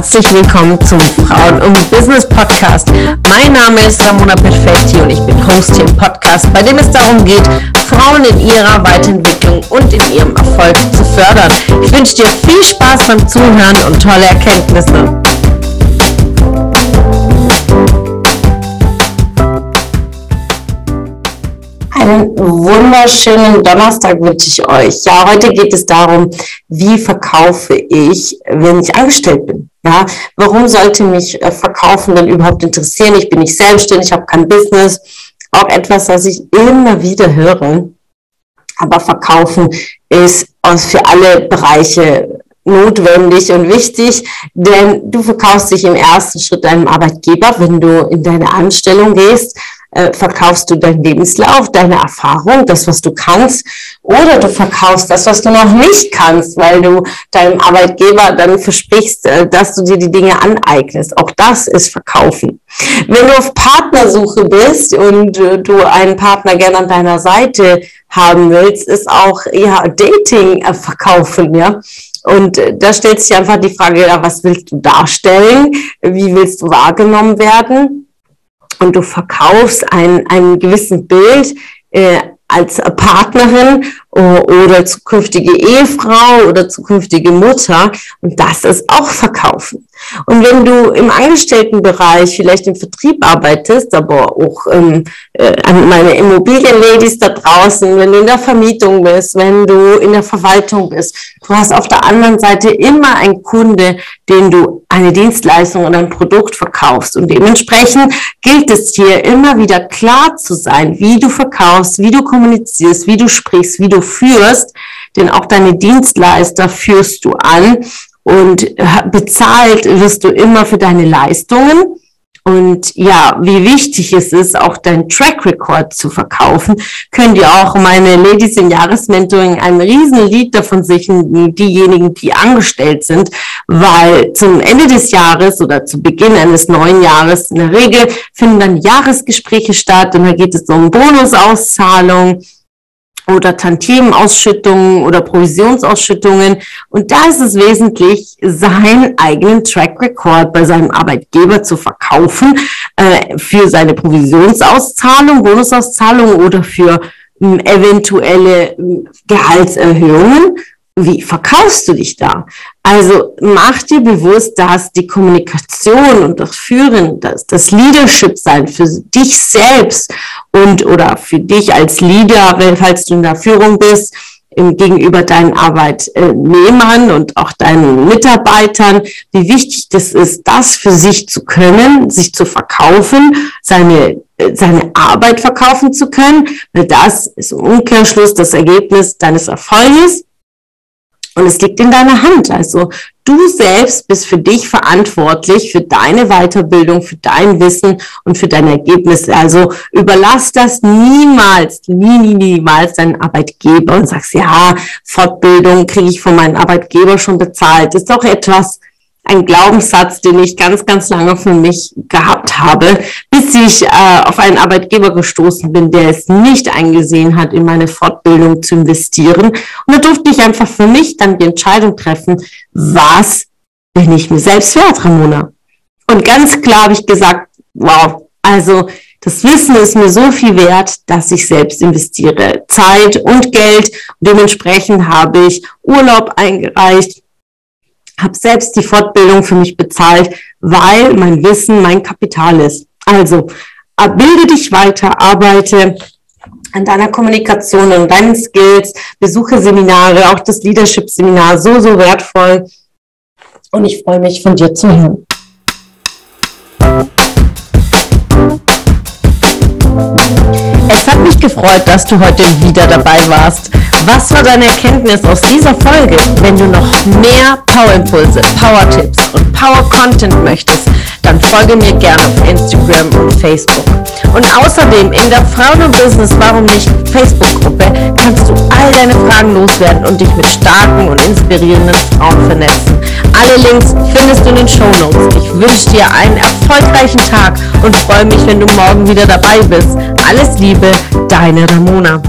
herzlich willkommen zum Frauen und Business Podcast. Mein Name ist Ramona Perfetti und ich bin Host hier im Podcast, bei dem es darum geht, Frauen in ihrer Weiterentwicklung und in ihrem Erfolg zu fördern. Ich wünsche dir viel Spaß beim Zuhören und tolle Erkenntnisse. Einen wunderschönen Donnerstag wünsche ich euch. Ja, heute geht es darum, wie verkaufe ich, wenn ich angestellt bin. Ja, warum sollte mich äh, Verkaufen denn überhaupt interessieren? Ich bin nicht selbstständig, ich habe kein Business. Auch etwas, was ich immer wieder höre. Aber Verkaufen ist für alle Bereiche notwendig und wichtig, denn du verkaufst dich im ersten Schritt deinem Arbeitgeber, wenn du in deine Anstellung gehst äh, verkaufst du deinen Lebenslauf, deine Erfahrung, das, was du kannst, oder du verkaufst das, was du noch nicht kannst, weil du deinem Arbeitgeber dann versprichst, äh, dass du dir die Dinge aneignest. Auch das ist Verkaufen. Wenn du auf Partnersuche bist und äh, du einen Partner gerne an deiner Seite haben willst, ist auch ja Dating verkaufen, ja. Und da stellt sich einfach die Frage, ja, was willst du darstellen? Wie willst du wahrgenommen werden? Und du verkaufst ein, ein gewissen Bild äh, als Partnerin oder zukünftige Ehefrau oder zukünftige Mutter. Und das ist auch Verkaufen. Und wenn du im Angestelltenbereich vielleicht im Vertrieb arbeitest, aber auch ähm, äh, an meine Immobilienladies da draußen, wenn du in der Vermietung bist, wenn du in der Verwaltung bist, du hast auf der anderen Seite immer einen Kunde, den du eine Dienstleistung oder ein Produkt verkaufst. Und dementsprechend gilt es hier immer wieder klar zu sein, wie du verkaufst, wie du kommunizierst, wie du sprichst, wie du führst, denn auch deine Dienstleister führst du an und bezahlt wirst du immer für deine Leistungen. Und ja, wie wichtig es ist, auch dein Track Record zu verkaufen, können dir auch meine Ladies im Jahresmentoring ein Riesenlied davon sichern, diejenigen, die angestellt sind, weil zum Ende des Jahres oder zu Beginn eines neuen Jahres in der Regel finden dann Jahresgespräche statt und da geht es um Bonusauszahlungen oder Tantiemenausschüttungen oder Provisionsausschüttungen. Und da ist es wesentlich, seinen eigenen Track Record bei seinem Arbeitgeber zu verkaufen äh, für seine Provisionsauszahlung, Bonusauszahlung oder für äh, eventuelle äh, Gehaltserhöhungen wie verkaufst du dich da? Also mach dir bewusst, dass die Kommunikation und das Führen, das, das Leadership sein für dich selbst und oder für dich als Leader, falls du in der Führung bist, gegenüber deinen Arbeitnehmern und auch deinen Mitarbeitern, wie wichtig das ist, das für sich zu können, sich zu verkaufen, seine seine Arbeit verkaufen zu können, weil das ist im Umkehrschluss das Ergebnis deines Erfolges und es liegt in deiner Hand. Also du selbst bist für dich verantwortlich, für deine Weiterbildung, für dein Wissen und für deine Ergebnisse. Also überlass das niemals, nie, nie, niemals deinen Arbeitgeber und sagst, ja, Fortbildung kriege ich von meinem Arbeitgeber schon bezahlt. Ist doch etwas, ein Glaubenssatz, den ich ganz, ganz lange für mich gehabt habe, bis ich äh, auf einen Arbeitgeber gestoßen bin, der es nicht eingesehen hat, in meine Fortbildung zu investieren. Und da durfte ich einfach für mich dann die Entscheidung treffen, was bin ich mir selbst wert, Ramona? Und ganz klar habe ich gesagt, wow, also das Wissen ist mir so viel wert, dass ich selbst investiere. Zeit und Geld. Und dementsprechend habe ich Urlaub eingereicht, habe selbst die Fortbildung für mich bezahlt, weil mein Wissen mein Kapital ist. Also bilde dich weiter, arbeite an deiner Kommunikation, an deinen Skills, besuche Seminare, auch das Leadership-Seminar, so, so wertvoll. Und ich freue mich, von dir zu hören. Es hat mich gefreut, dass du heute wieder dabei warst. Was war deine Erkenntnis aus dieser Folge? Wenn du noch mehr Power-Impulse, Power-Tipps und Power-Content möchtest, dann folge mir gerne auf Instagram und Facebook. Und außerdem in der Frauen und Business Warum nicht Facebook-Gruppe kannst du all deine Fragen loswerden und dich mit starken und inspirierenden Frauen vernetzen. Alle Links findest du in den Show Notes. Ich wünsche dir einen erfolgreichen Tag und freue mich, wenn du morgen wieder dabei bist. Alles Liebe, deine Ramona.